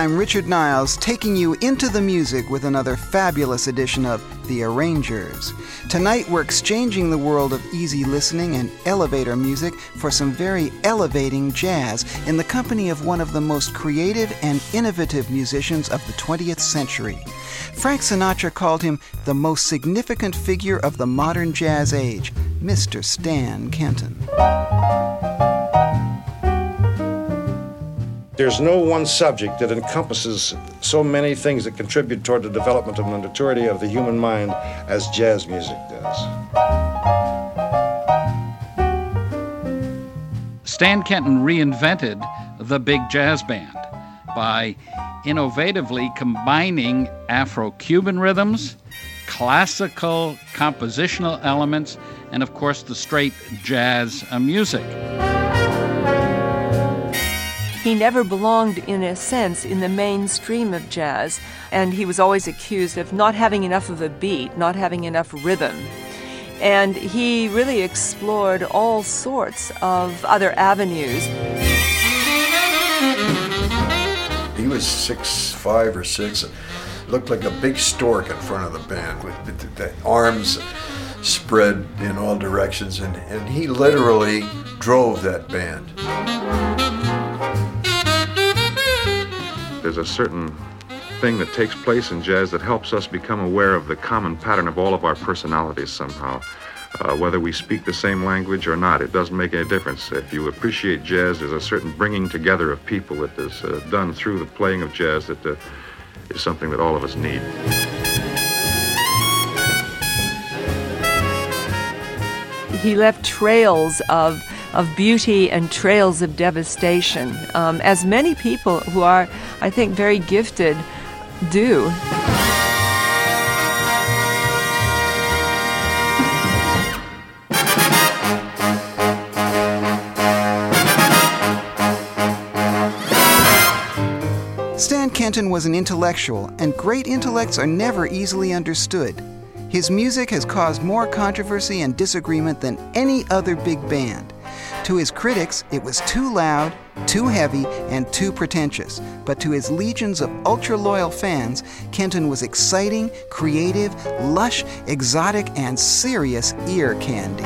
I'm Richard Niles, taking you into the music with another fabulous edition of The Arrangers. Tonight, we're exchanging the world of easy listening and elevator music for some very elevating jazz in the company of one of the most creative and innovative musicians of the 20th century. Frank Sinatra called him the most significant figure of the modern jazz age, Mr. Stan Kenton. There's no one subject that encompasses so many things that contribute toward the development of and maturity of the human mind as jazz music does. Stan Kenton reinvented the big jazz band by innovatively combining Afro Cuban rhythms, classical compositional elements, and of course the straight jazz music. He never belonged, in a sense, in the mainstream of jazz, and he was always accused of not having enough of a beat, not having enough rhythm. And he really explored all sorts of other avenues. He was six, five or six, looked like a big stork in front of the band with the arms spread in all directions, and, and he literally drove that band. There's a certain thing that takes place in jazz that helps us become aware of the common pattern of all of our personalities somehow. Uh, whether we speak the same language or not, it doesn't make any difference. If you appreciate jazz, there's a certain bringing together of people that is uh, done through the playing of jazz that uh, is something that all of us need. He left trails of of beauty and trails of devastation, um, as many people who are, I think, very gifted do. Stan Kenton was an intellectual, and great intellects are never easily understood. His music has caused more controversy and disagreement than any other big band. To his critics, it was too loud, too heavy, and too pretentious. But to his legions of ultra loyal fans, Kenton was exciting, creative, lush, exotic, and serious ear candy.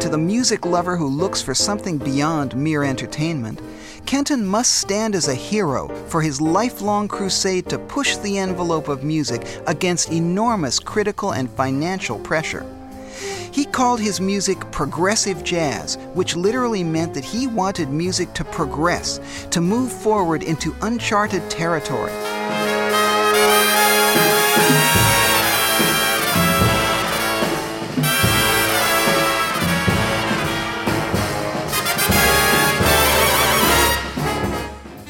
To the music lover who looks for something beyond mere entertainment, Kenton must stand as a hero for his lifelong crusade to push the envelope of music against enormous critical and financial pressure. He called his music progressive jazz, which literally meant that he wanted music to progress, to move forward into uncharted territory.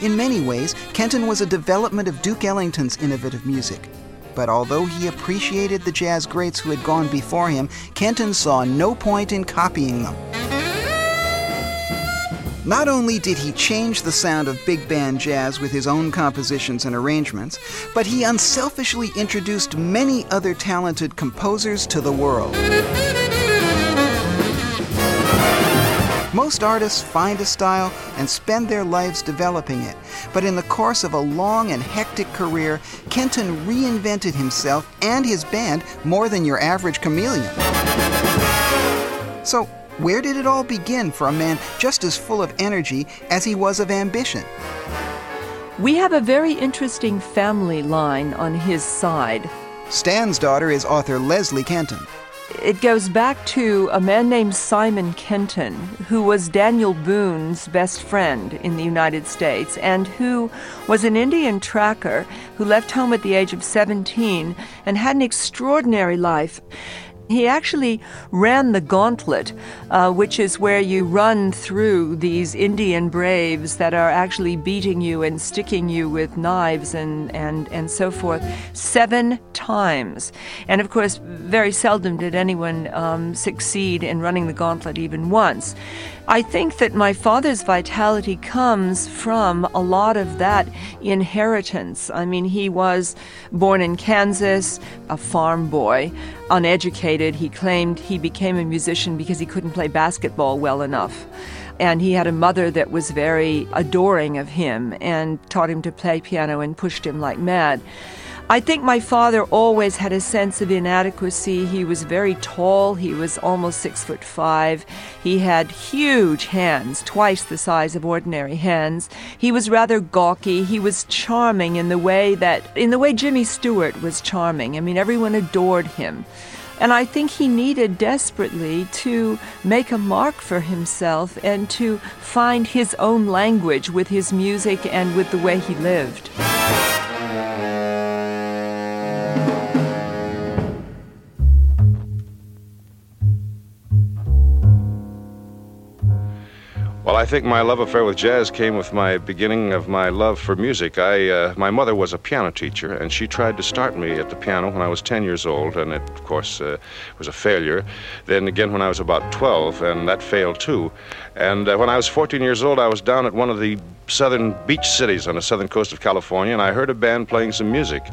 In many ways, Kenton was a development of Duke Ellington's innovative music. But although he appreciated the jazz greats who had gone before him, Kenton saw no point in copying them. Not only did he change the sound of big band jazz with his own compositions and arrangements, but he unselfishly introduced many other talented composers to the world. Most artists find a style and spend their lives developing it, but in the course of a long and hectic career, Kenton reinvented himself and his band more than your average chameleon. So, where did it all begin for a man just as full of energy as he was of ambition? We have a very interesting family line on his side. Stan's daughter is author Leslie Kenton. It goes back to a man named Simon Kenton, who was Daniel Boone's best friend in the United States and who was an Indian tracker who left home at the age of 17 and had an extraordinary life. He actually ran the gauntlet, uh, which is where you run through these Indian braves that are actually beating you and sticking you with knives and, and, and so forth, seven times. And of course, very seldom did anyone um, succeed in running the gauntlet even once. I think that my father's vitality comes from a lot of that inheritance. I mean, he was born in Kansas, a farm boy, uneducated. He claimed he became a musician because he couldn't play basketball well enough. And he had a mother that was very adoring of him and taught him to play piano and pushed him like mad. I think my father always had a sense of inadequacy. He was very tall. He was almost six foot five. He had huge hands, twice the size of ordinary hands. He was rather gawky. He was charming in the way that, in the way Jimmy Stewart was charming. I mean, everyone adored him. And I think he needed desperately to make a mark for himself and to find his own language with his music and with the way he lived. Well, I think my love affair with jazz came with my beginning of my love for music. I, uh, my mother was a piano teacher, and she tried to start me at the piano when I was 10 years old, and it, of course, uh, was a failure. Then again when I was about 12, and that failed too. And uh, when I was 14 years old, I was down at one of the southern beach cities on the southern coast of California, and I heard a band playing some music.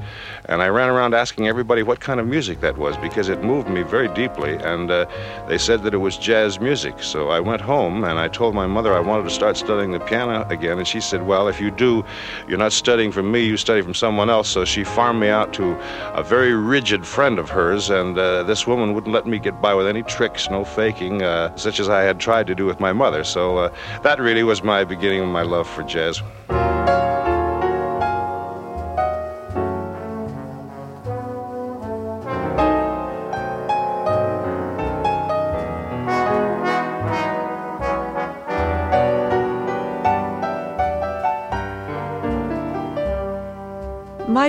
And I ran around asking everybody what kind of music that was because it moved me very deeply. And uh, they said that it was jazz music. So I went home and I told my mother I wanted to start studying the piano again. And she said, Well, if you do, you're not studying from me, you study from someone else. So she farmed me out to a very rigid friend of hers. And uh, this woman wouldn't let me get by with any tricks, no faking, uh, such as I had tried to do with my mother. So uh, that really was my beginning of my love for jazz.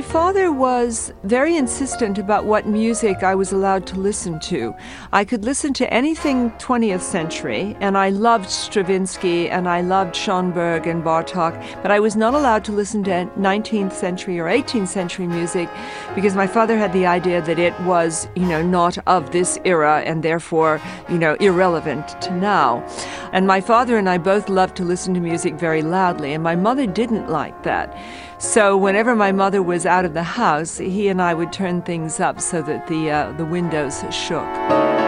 My father was very insistent about what music I was allowed to listen to. I could listen to anything 20th century, and I loved Stravinsky and I loved Schoenberg and Bartok, but I was not allowed to listen to 19th century or 18th century music because my father had the idea that it was, you know, not of this era and therefore, you know, irrelevant to now. And my father and I both loved to listen to music very loudly, and my mother didn't like that. So whenever my mother was out of the house, he and I would turn things up so that the uh, the windows shook.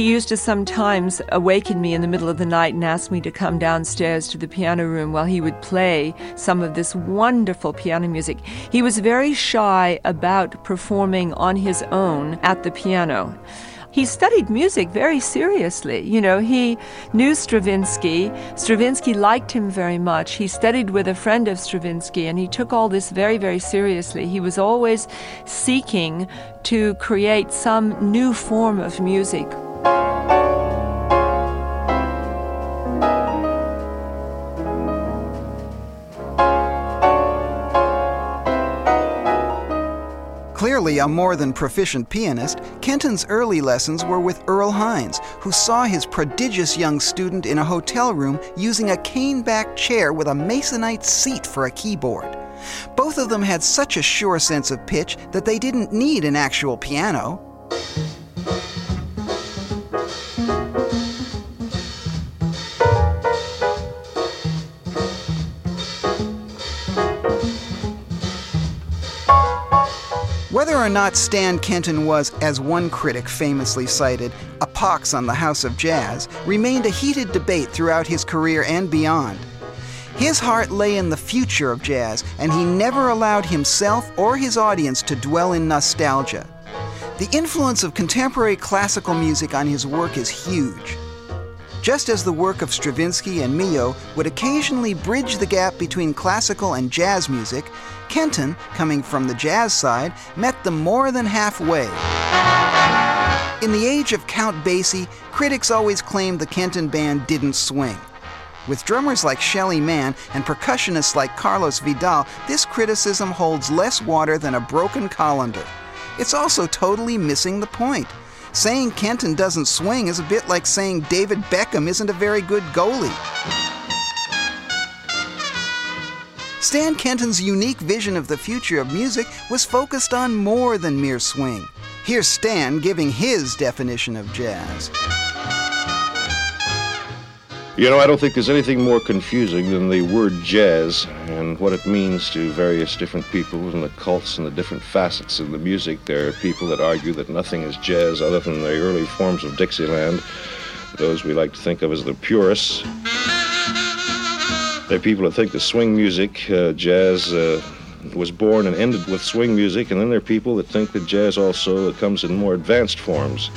He used to sometimes awaken me in the middle of the night and ask me to come downstairs to the piano room while he would play some of this wonderful piano music. He was very shy about performing on his own at the piano. He studied music very seriously. You know, he knew Stravinsky. Stravinsky liked him very much. He studied with a friend of Stravinsky and he took all this very, very seriously. He was always seeking to create some new form of music. Clearly a more than proficient pianist, Kenton's early lessons were with Earl Hines, who saw his prodigious young student in a hotel room using a cane backed chair with a masonite seat for a keyboard. Both of them had such a sure sense of pitch that they didn't need an actual piano. Or not Stan Kenton was, as one critic famously cited, a pox on the House of Jazz, remained a heated debate throughout his career and beyond. His heart lay in the future of jazz, and he never allowed himself or his audience to dwell in nostalgia. The influence of contemporary classical music on his work is huge. Just as the work of Stravinsky and Milhaud would occasionally bridge the gap between classical and jazz music, Kenton, coming from the jazz side, met them more than halfway. In the age of Count Basie, critics always claimed the Kenton band didn't swing. With drummers like Shelly Manne and percussionists like Carlos Vidal, this criticism holds less water than a broken colander. It's also totally missing the point. Saying Kenton doesn't swing is a bit like saying David Beckham isn't a very good goalie. Stan Kenton's unique vision of the future of music was focused on more than mere swing. Here's Stan giving his definition of jazz. You know, I don't think there's anything more confusing than the word jazz and what it means to various different people and the cults and the different facets of the music. There are people that argue that nothing is jazz other than the early forms of Dixieland, those we like to think of as the purists. There are people that think that swing music, uh, jazz, uh, was born and ended with swing music, and then there are people that think that jazz also comes in more advanced forms.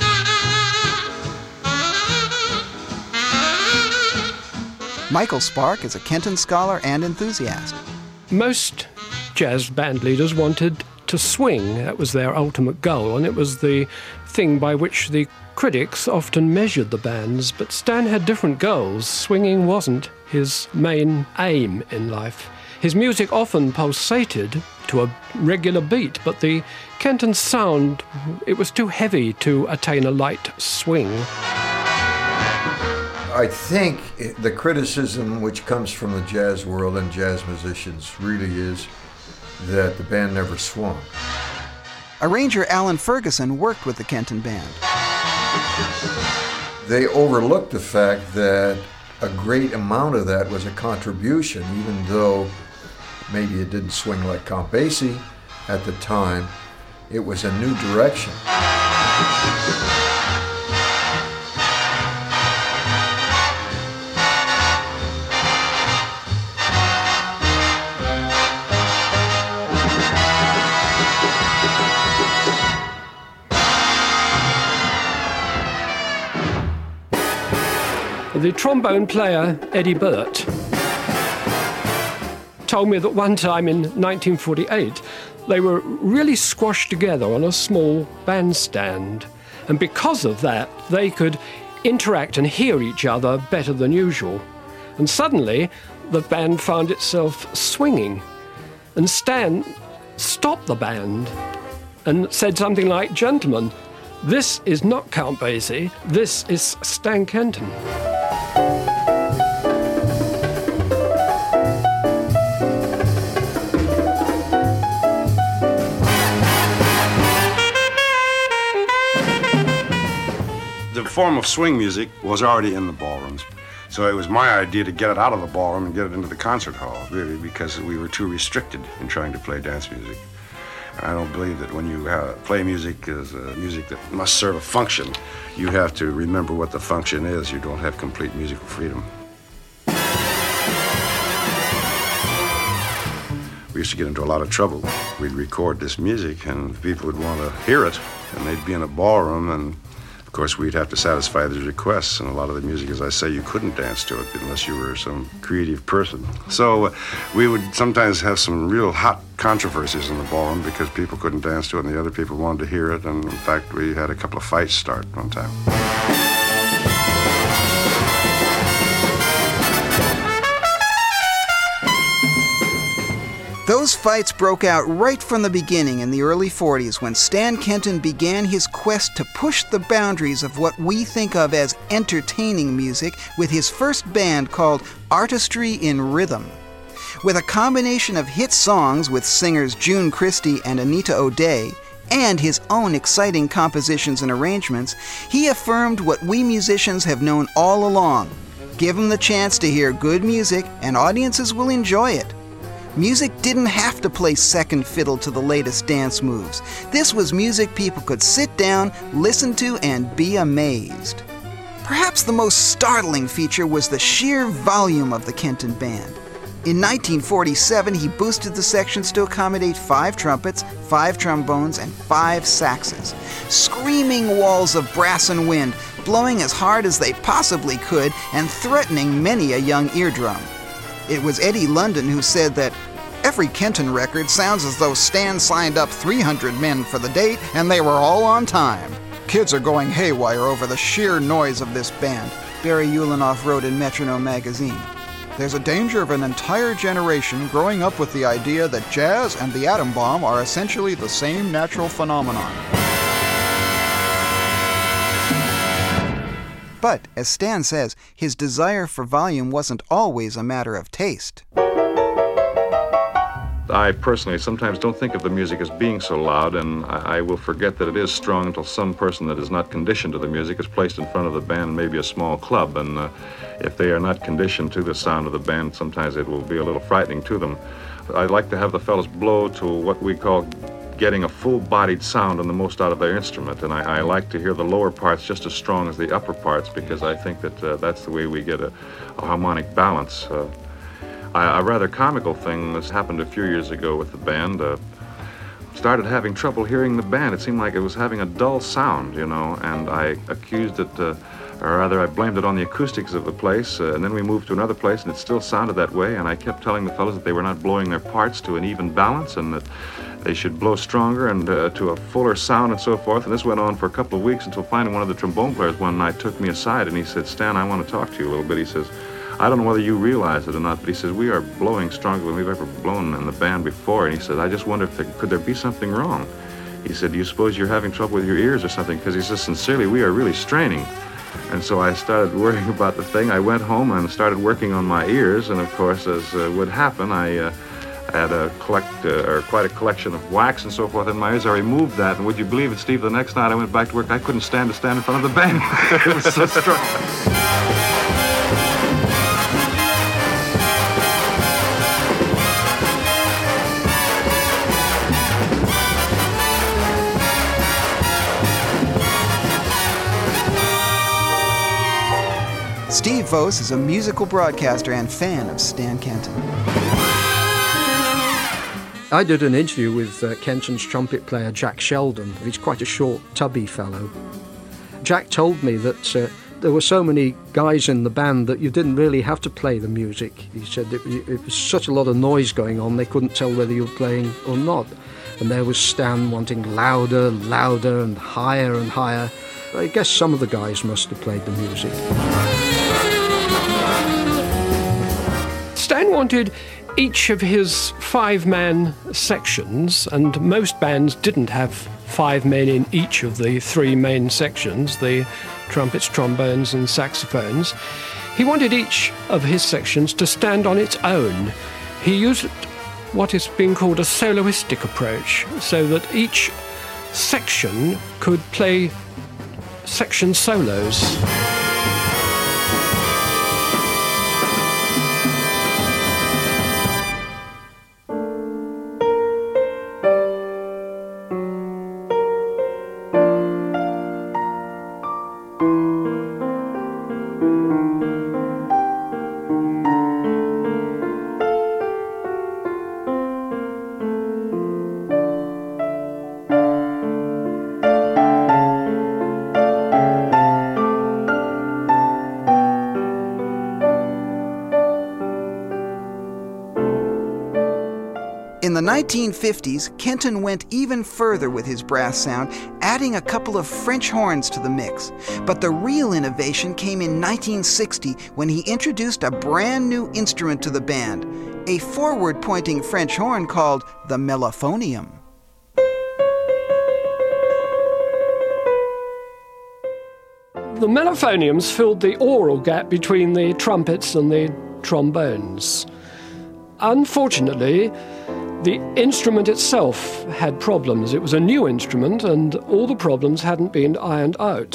Michael Sparke is a Kenton scholar and enthusiast. Most jazz band leaders wanted to swing. That was their ultimate goal, and it was the thing by which the critics often measured the bands. But Stan had different goals. Swinging wasn't his main aim in life. His music often pulsated to a regular beat, but the Kenton sound, it was too heavy to attain a light swing. I think the criticism which comes from the jazz world and jazz musicians really is that the band never swung. Arranger Alan Ferguson worked with the Kenton Band. They overlooked the fact that a great amount of that was a contribution, even though maybe it didn't swing like Count Basie at the time. It was a new direction. The trombone player, Eddie Bert, told me that one time in 1948 they were really squashed together on a small bandstand. And because of that, they could interact and hear each other better than usual. And suddenly, the band found itself swinging. And Stan stopped the band and said something like, Gentlemen, this is not Count Basie, this is Stan Kenton. The form of swing music was already in the ballrooms. So it was my idea to get it out of the ballroom and get it into the concert hall, really, because we were too restricted in trying to play dance music. I don't believe that when you uh, play music as uh, music that must serve a function, you have to remember what the function is. You don't have complete musical freedom. We used to get into a lot of trouble. We'd record this music, and people would want to hear it, and they'd be in a ballroom, and course, we'd have to satisfy these requests, and a lot of the music, as I say, you couldn't dance to it unless you were some creative person. So uh, we would sometimes have some real hot controversies in the ballroom because people couldn't dance to it, and the other people wanted to hear it. And in fact, we had a couple of fights start one time. Those fights broke out right from the beginning in the early 40s when Stan Kenton began his quest to push the boundaries of what we think of as entertaining music with his first band called Artistry in Rhythm. With a combination of hit songs with singers June Christy and Anita O'Day, and his own exciting compositions and arrangements, he affirmed what we musicians have known all along. Give them the chance to hear good music, and audiences will enjoy it. Music didn't have to play second fiddle to the latest dance moves. This was music people could sit down, listen to, and be amazed. Perhaps the most startling feature was the sheer volume of the Kenton Band. In 1947, he boosted the sections to accommodate five trumpets, five trombones, and five saxes. Screaming walls of brass and wind, blowing as hard as they possibly could and threatening many a young eardrum. It was Eddie London who said that every Kenton record sounds as though Stan signed up 300 men for the date and they were all on time. Kids are going haywire over the sheer noise of this band, Barry Ulanov wrote in Metronome magazine. There's a danger of an entire generation growing up with the idea that jazz and the atom bomb are essentially the same natural phenomenon. But, as Stan says, his desire for volume wasn't always a matter of taste. I personally sometimes don't think of the music as being so loud, and I, I, will forget that it is strong until some person that is not conditioned to the music is placed in front of the band, maybe a small club. And uh, if they are not conditioned to the sound of the band, sometimes it will be a little frightening to them. I like to have the fellows blow to what we call getting a full-bodied sound and the most out of their instrument. And I, I, like to hear the lower parts just as strong as the upper parts because I think that uh, that's the way we get a, a harmonic balance. Uh, a rather comical thing that's happened a few years ago with the band. Uh, started having trouble hearing the band. It seemed like it was having a dull sound, you know, and I accused it, uh, or rather, I blamed it on the acoustics of the place. Uh, and then we moved to another place, and it still sounded that way. And I kept telling the fellows that they were not blowing their parts to an even balance, and that they should blow stronger and uh, to a fuller sound and so forth. And this went on for a couple of weeks until finally one of the trombone players one night took me aside and he said, "Stan, I want to talk to you a little bit." He says. I don't know whether you realize it or not, but he says, we are blowing stronger than we've ever blown in the band before. And he said, I just wonder if there, could there be something wrong? He said, do you suppose you're having trouble with your ears or something? Because he says, sincerely, we are really straining. And so I started worrying about the thing. I went home and started working on my ears. And of course, as uh, would happen, I, uh, had a collect uh, or quite a collection of wax and so forth in my ears. I removed that, and would you believe it, Steve? The next night I went back to work. I couldn't stand to stand in front of the band. it was so strong. Steve Voce is a musical broadcaster and fan of Stan Kenton. I did an interview with uh, Kenton's trumpet player Jack Sheldon. He's quite a short, tubby fellow. Jack told me that uh, there were so many guys in the band that you didn't really have to play the music. He said it, it was such a lot of noise going on, they couldn't tell whether you were playing or not. And there was Stan wanting louder, louder, and higher and higher. I guess some of the guys must have played the music. Stan wanted each of his five man sections, and most bands didn't have five men in each of the three main sections the trumpets, trombones, and saxophones. He wanted each of his sections to stand on its own. He used what is being called a soloistic approach, so that each section could play section solos. 1950s, Kenton went even further with his brass sound, adding a couple of French horns to the mix. But the real innovation came in 1960 when he introduced a brand new instrument to the band a forward pointing French horn called the mellophonium. The mellophoniums filled the aural gap between the trumpets and the trombones. Unfortunately, the instrument itself had problems. It was a new instrument, and all the problems hadn't been ironed out.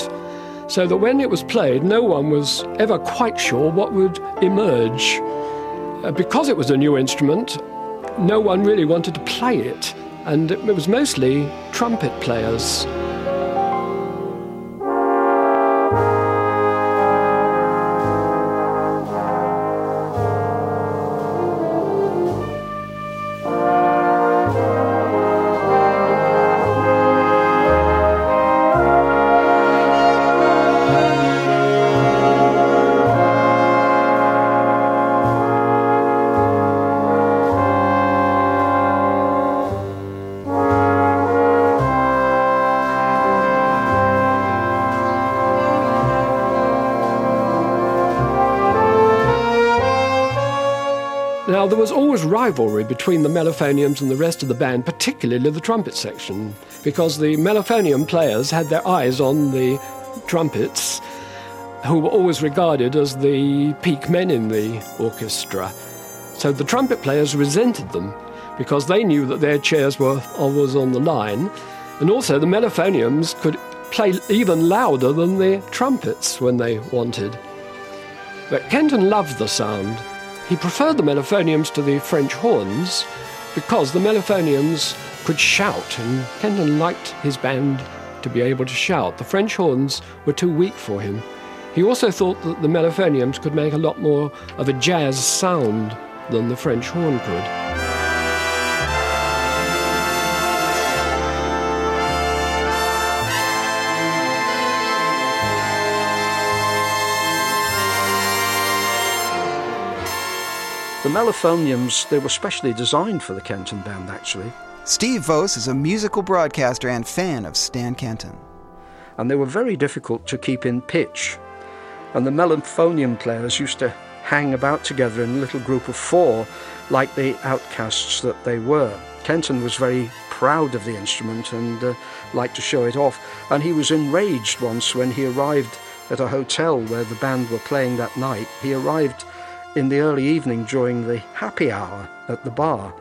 So that when it was played, no one was ever quite sure what would emerge. Uh, because it was a new instrument, no one really wanted to play it, and it was mostly trumpet players. There was always rivalry between the mellophoniums and the rest of the band, particularly the trumpet section, because the mellophonium players had their eyes on the trumpets, who were always regarded as the peak men in the orchestra. So the trumpet players resented them because they knew that their chairs were always on the line. And also, the mellophoniums could play even louder than the trumpets when they wanted. But Kenton loved the sound. He preferred the mellophoniums to the French horns because the mellophoniums could shout, and Kenton liked his band to be able to shout. The French horns were too weak for him. He also thought that the mellophoniums could make a lot more of a jazz sound than the French horn could. The mellophoniums, they were specially designed for the Kenton band, actually. Steve Voce is a musical broadcaster and fan of Stan Kenton. And they were very difficult to keep in pitch. And the mellophonium players used to hang about together in a little group of four, like the outcasts that they were. Kenton was very proud of the instrument and uh, liked to show it off. And he was enraged once when he arrived at a hotel where the band were playing that night. He arrived in the early evening during the happy hour at the bar.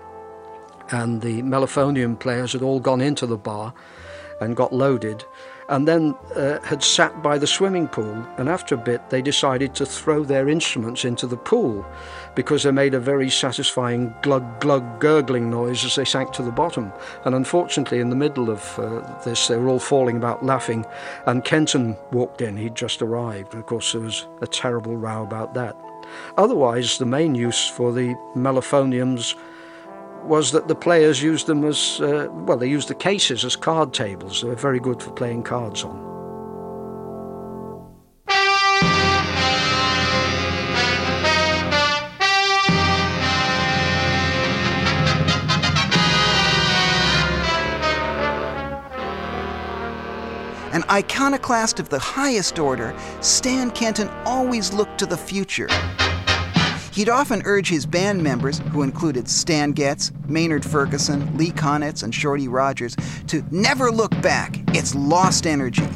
And the mellophonium players had all gone into the bar and got loaded, and then uh, had sat by the swimming pool. And after a bit, they decided to throw their instruments into the pool because they made a very satisfying glug glug gurgling noise as they sank to the bottom. And unfortunately, in the middle of uh, this, they were all falling about laughing. And Kenton walked in, he'd just arrived. Of course, there was a terrible row about that. Otherwise, the main use for the mellophoniums was that the players used them as uh, well, they used the cases as card tables. They were very good for playing cards on. An iconoclast of the highest order, Stan Kenton always looked to the future. He'd often urge his band members, who included Stan Getz, Maynard Ferguson, Lee Konitz, and Shorty Rogers, to never look back. It's lost energy.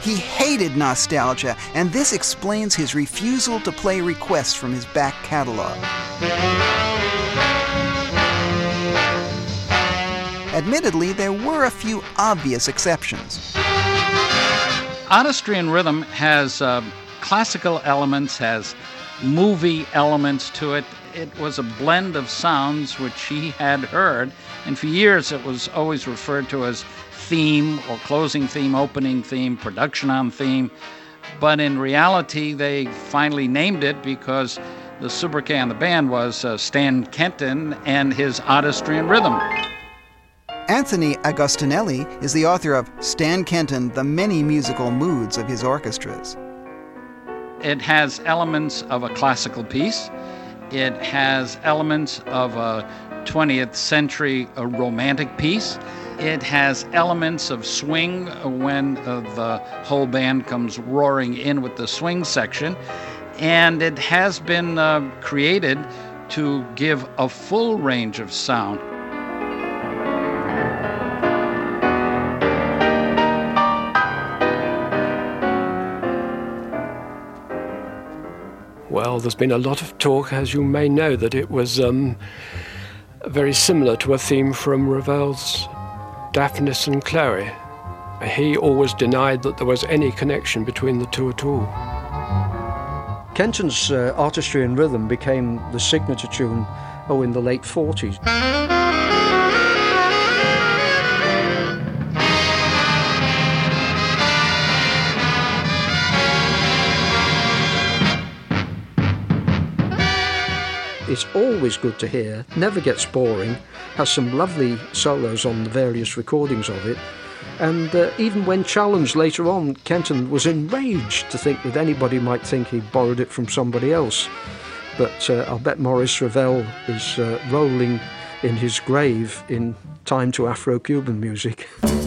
He hated nostalgia, and this explains his refusal to play requests from his back catalog. Admittedly, there were a few obvious exceptions. Artistry Rhythm has uh, classical elements, has movie elements to it. It was a blend of sounds which he had heard, and for years it was always referred to as theme or closing theme, opening theme, production on theme. But in reality, they finally named it because the sobriquet on the band was uh, Stan Kenton and his artistry and rhythm. Anthony Agostinelli is the author of Stan Kenton, The Many Musical Moods of His Orchestras. It has elements of a classical piece. It has elements of a 20th century a romantic piece. It has elements of swing when uh, the whole band comes roaring in with the swing section. And it has been uh, created to give a full range of sound. Well, there's been a lot of talk, as you may know, that it was um, very similar to a theme from Ravel's Daphnis and Chloe. He always denied that there was any connection between the two at all. Kenton's uh, artistry and rhythm became the signature tune oh, in the late 40s. It's always good to hear, never gets boring, has some lovely solos on the various recordings of it. And uh, even when challenged later on, Kenton was enraged to think that anybody might think he borrowed it from somebody else. But uh, I'll bet Maurice Ravel is uh, rolling in his grave in time to Afro Cuban music.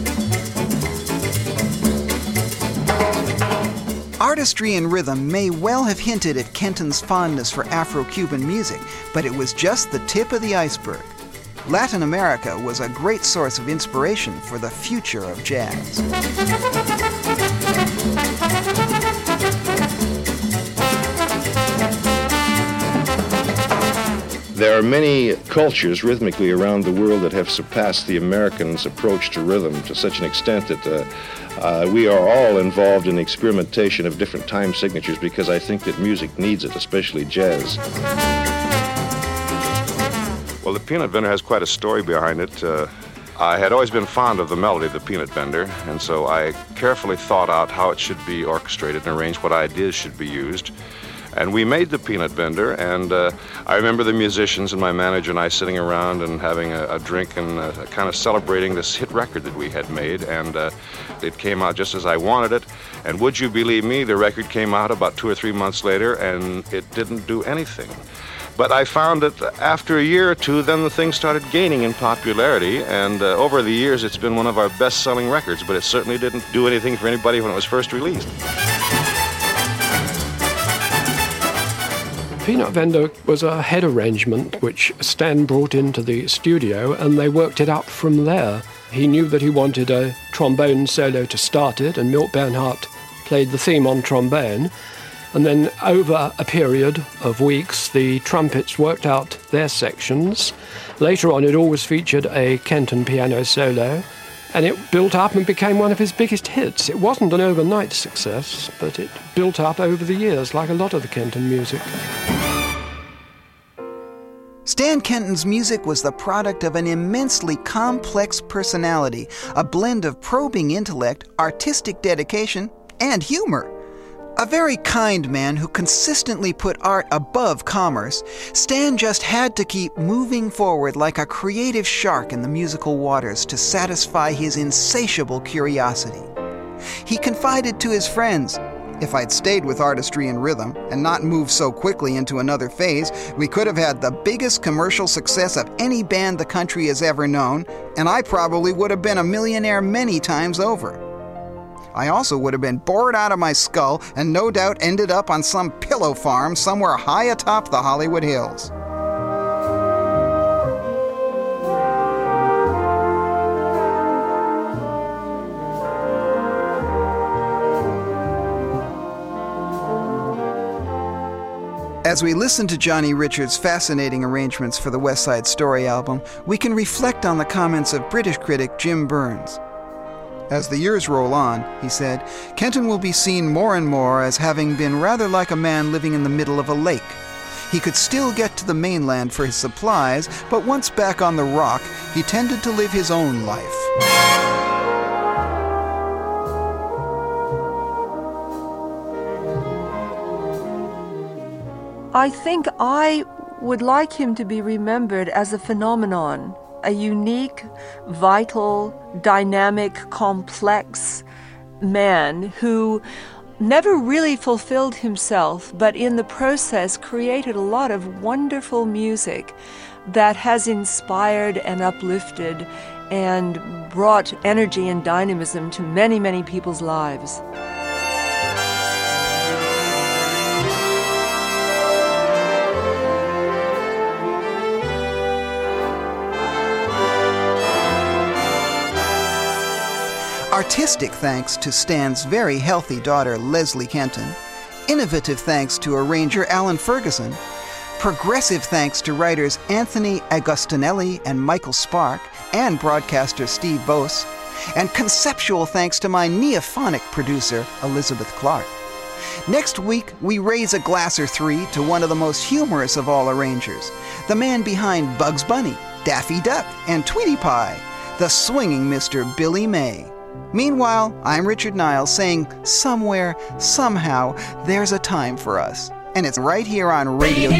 Artistry and rhythm may well have hinted at Kenton's fondness for Afro Cuban music, but it was just the tip of the iceberg. Latin America was a great source of inspiration for the future of jazz. There are many cultures rhythmically around the world that have surpassed the Americans' approach to rhythm to such an extent that uh, uh, we are all involved in experimentation of different time signatures because I think that music needs it, especially jazz. Well, the Peanut Vendor has quite a story behind it. Uh, I had always been fond of the melody of the Peanut Vendor, and so I carefully thought out how it should be orchestrated and arranged, what ideas should be used. And we made the peanut vendor, and uh, I remember the musicians and my manager and I sitting around and having a, a drink and uh, kind of celebrating this hit record that we had made. And uh, it came out just as I wanted it. And would you believe me, the record came out about two or three months later, and it didn't do anything. But I found that after a year or two, then the thing started gaining in popularity, and uh, over the years, it's been one of our best selling records, but it certainly didn't do anything for anybody when it was first released. Peanut Vendor was a head arrangement which Stan brought into the studio and they worked it up from there. He knew that he wanted a trombone solo to start it, and Milt Bernhart played the theme on trombone. And then over a period of weeks, the trumpets worked out their sections. Later on, it always featured a Kenton piano solo, and it built up and became one of his biggest hits. It wasn't an overnight success, but it built up over the years, like a lot of the Kenton music. Stan Kenton's music was the product of an immensely complex personality, a blend of probing intellect, artistic dedication, and humor. A very kind man who consistently put art above commerce, Stan just had to keep moving forward like a creative shark in the musical waters to satisfy his insatiable curiosity. He confided to his friends if I'd stayed with artistry and rhythm and not moved so quickly into another phase, we could have had the biggest commercial success of any band the country has ever known, and I probably would have been a millionaire many times over. I also would have been bored out of my skull and no doubt ended up on some pillow farm somewhere high atop the Hollywood Hills. As we listen to Johnny Richards' fascinating arrangements for the West Side Story album, we can reflect on the comments of British critic Jim Burns. As the years roll on, he said, Kenton will be seen more and more as having been rather like a man living in the middle of a lake. He could still get to the mainland for his supplies, but once back on the rock, he tended to live his own life. I think I would like him to be remembered as a phenomenon, a unique, vital, dynamic, complex man who never really fulfilled himself, but in the process created a lot of wonderful music that has inspired and uplifted and brought energy and dynamism to many, many people's lives. Artistic thanks to Stan's very healthy daughter, Leslie Kenton. Innovative thanks to arranger Alan Ferguson. Progressive thanks to writers Anthony Agostinelli and Michael Sparke, and broadcaster Steve Voce. And conceptual thanks to my neophonic producer, Elizabeth Clark. Next week, we raise a glass or three to one of the most humorous of all arrangers, the man behind Bugs Bunny, Daffy Duck, and Tweety Pie, the swinging Mr. Billy May. Meanwhile, I'm Richard Niles saying somewhere, somehow, there's a time for us. And it's right here on Radio.